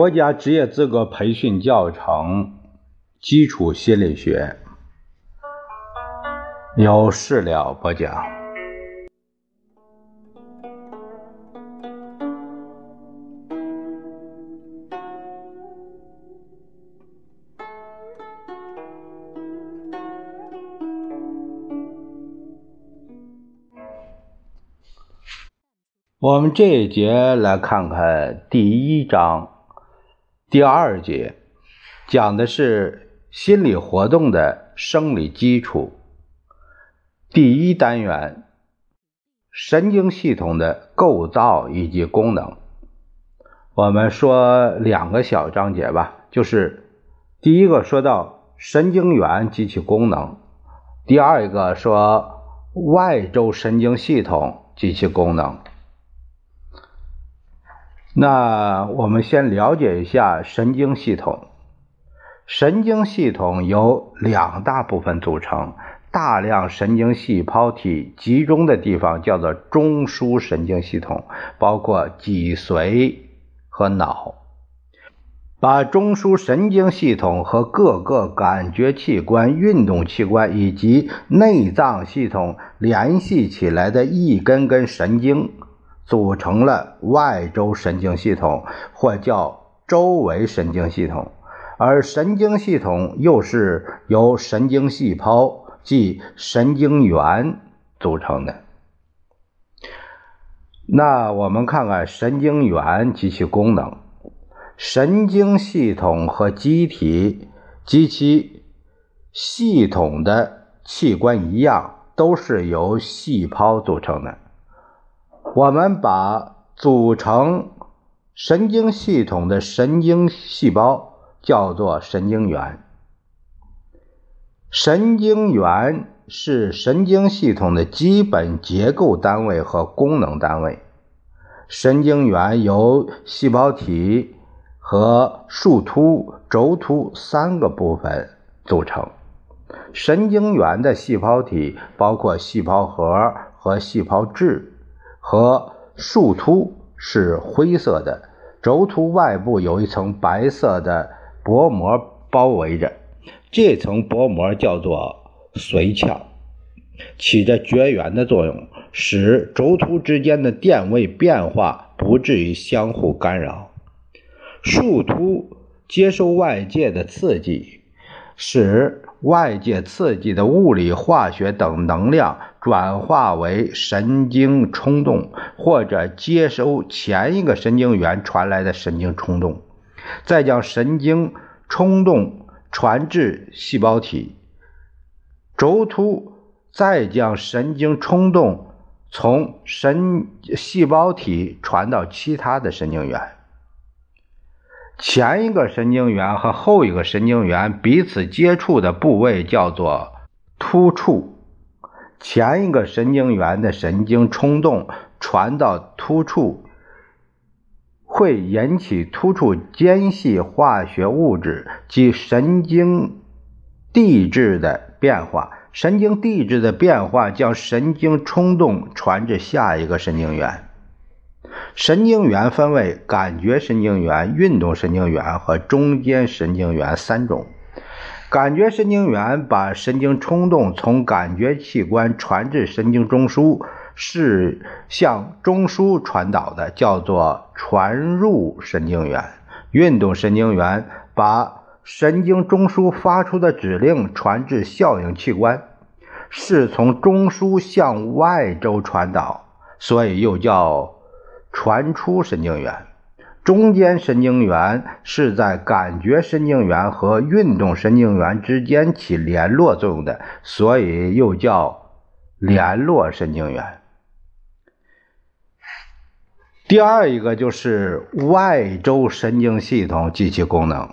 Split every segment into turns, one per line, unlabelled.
国家职业资格培训教程基础心理学有事了不讲。我们这一节来看看第一章第二节，讲的是心理活动的生理基础。第一单元，神经系统的构造以及功能。我们说两个小章节吧，就是第一个说到神经元及其功能，第二个说外周神经系统及其功能。那我们先了解一下神经系统。神经系统由两大部分组成，大量神经细胞体集中的地方叫做中枢神经系统，包括脊髓和脑。把中枢神经系统和各个感觉器官、运动器官以及内脏系统联系起来的一根根神经。组成了外周神经系统，或叫周围神经系统，而神经系统又是由神经细胞，即神经元组成的。那我们看看神经元及其功能。神经系统和机体及其系统的器官一样，都是由细胞组成的。我们把组成神经系统的神经细胞叫做神经元。神经元是神经系统的基本结构单位和功能单位。神经元由细胞体和树突、轴突三个部分组成。神经元的细胞体包括细胞核和细胞质。和树突是灰色的，轴突外部有一层白色的薄膜包围着，这层薄膜叫做髓鞘，起着绝缘的作用，使轴突之间的电位变化不至于相互干扰。树突接受外界的刺激，使外界刺激的物理、化学等能量。转化为神经冲动，或者接收前一个神经元传来的神经冲动，再将神经冲动传至细胞体轴突，再将神经冲动从神细胞体传到其他的神经元。前一个神经元和后一个神经元彼此接触的部位叫做突触。前一个神经元的神经冲动传到突触，会引起突触间隙化学物质及神经递质的变化。神经递质的变化将神经冲动传至下一个神经元。神经元分为感觉神经元、运动神经元和中间神经元三种。感觉神经元把神经冲动从感觉器官传至神经中枢，是向中枢传导的，叫做传入神经元。运动神经元把神经中枢发出的指令传至效应器官，是从中枢向外周传导，所以又叫传出神经元。中间神经元是在感觉神经元和运动神经元之间起联络作用的，所以又叫联络神经元。第二一个就是外周神经系统及其功能，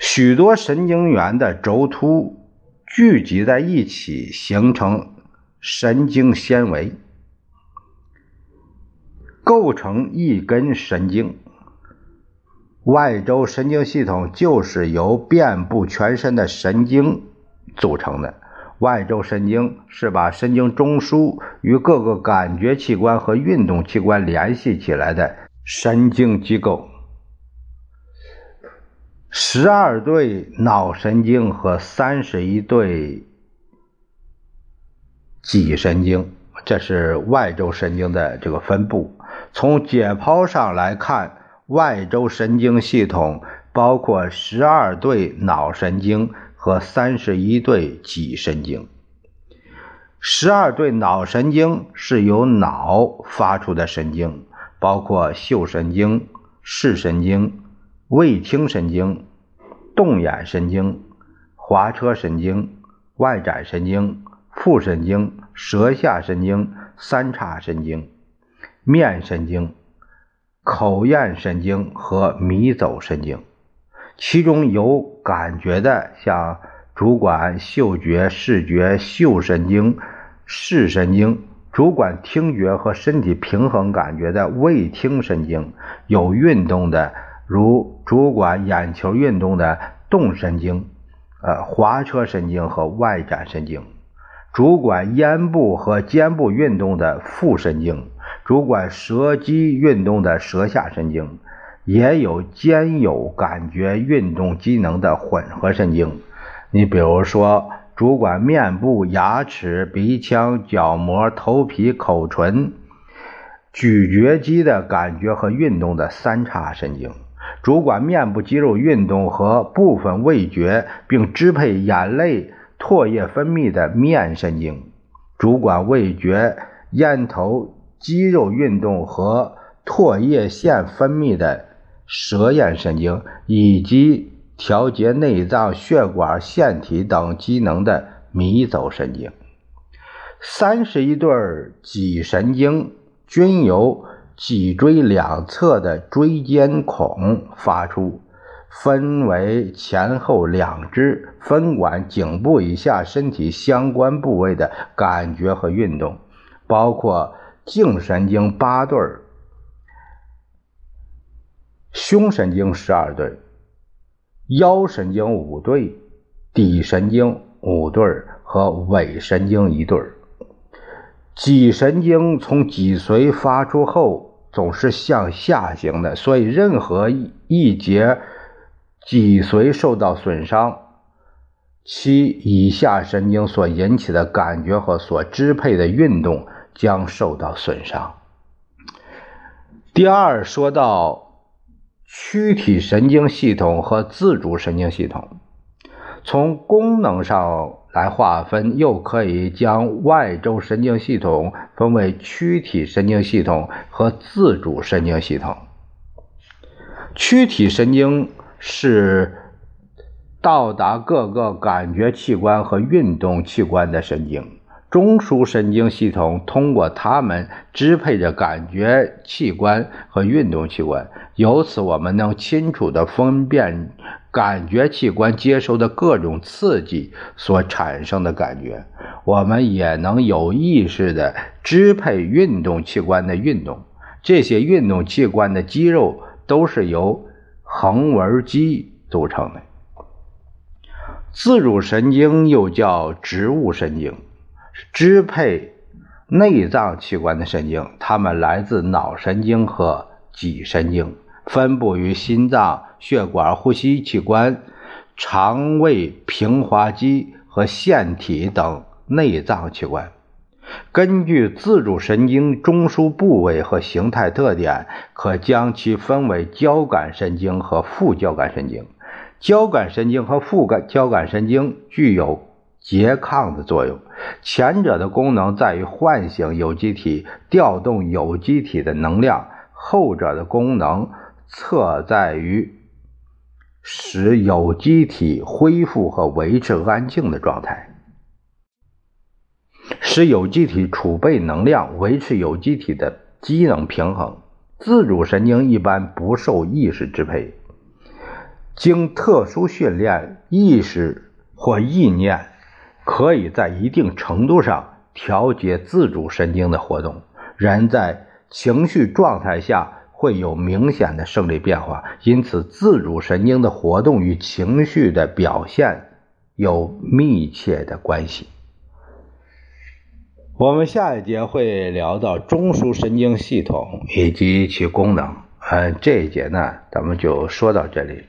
许多神经元的轴突聚集在一起，形成神经纤维。构成一根神经，外周神经系统就是由遍布全身的神经组成的。外周神经是把神经中枢与各个感觉器官和运动器官联系起来的神经机构。十二对脑神经和三十一对脊神经，这是外周神经的这个分布。从解剖上来看，外周神经系统包括十二对脑神经和三十一对脊神经。十二对脑神经是由脑发出的神经，包括嗅神经、视神经。味听神经、动眼神经、滑车神经、外展神经、副神经、舌下神经、三叉神经、面神经、口咽神经和迷走神经。其中有感觉的，像主管嗅觉、视觉、嗅神经、视神经；主管听觉和身体平衡感觉的味听神经；有运动的。如主管眼球运动的动神经，呃，滑车神经和外展神经；主管咽部和肩部运动的副神经；主管舌肌运动的舌下神经，也有兼有感觉运动机能的混合神经。你比如说，主管面部、牙齿、鼻腔、角膜、头皮、口唇、咀嚼肌的感觉和运动的三叉神经。主管面部肌肉运动和部分味觉，并支配眼泪、唾液分泌的面神经；主管味觉、咽头肌肉运动和唾液腺分泌的舌咽神经，以及调节内脏血管腺体等机能的迷走神经。三十一对脊神经均由。脊椎两侧的椎间孔发出，分为前后两支，分管颈部以下身体相关部位的感觉和运动，包括颈神经八对儿，胸神经十二对，腰神经五对，底神经五对和尾神经一对儿。脊神经从脊髓发出后。总是向下行的，所以任何一节脊髓受到损伤，其以下神经所引起的感觉和所支配的运动将受到损伤。第二，说到躯体神经系统和自主神经系统，从功能上。来划分，又可以将外周神经系统分为躯体神经系统和自主神经系统。躯体神经是到达各个感觉器官和运动器官的神经，中枢神经系统通过它们支配着感觉器官和运动器官，由此我们能清楚地分辨。感觉器官接收的各种刺激所产生的感觉，我们也能有意识地支配运动器官的运动。这些运动器官的肌肉都是由横纹肌组成的。自主神经又叫植物神经，支配内脏器官的神经，它们来自脑神经和脊神经。分布于心脏、血管、呼吸器官、肠胃、平滑肌和腺体等内脏器官。根据自主神经中枢部位和形态特点，可将其分为交感神经和副交感神经。交感神经和副感交感神经具有拮抗的作用，前者的功能在于唤醒有机体、调动有机体的能量，后者的功能。侧在于使有机体恢复和维持安静的状态，使有机体储备能量，维持有机体的机能平衡。自主神经一般不受意识支配，经特殊训练，意识或意念可以在一定程度上调节自主神经的活动。人在情绪状态下。会有明显的生理变化，因此自主神经的活动与情绪的表现有密切的关系。我们下一节会聊到中枢神经系统以及其功能。嗯，这一节呢，咱们就说到这里。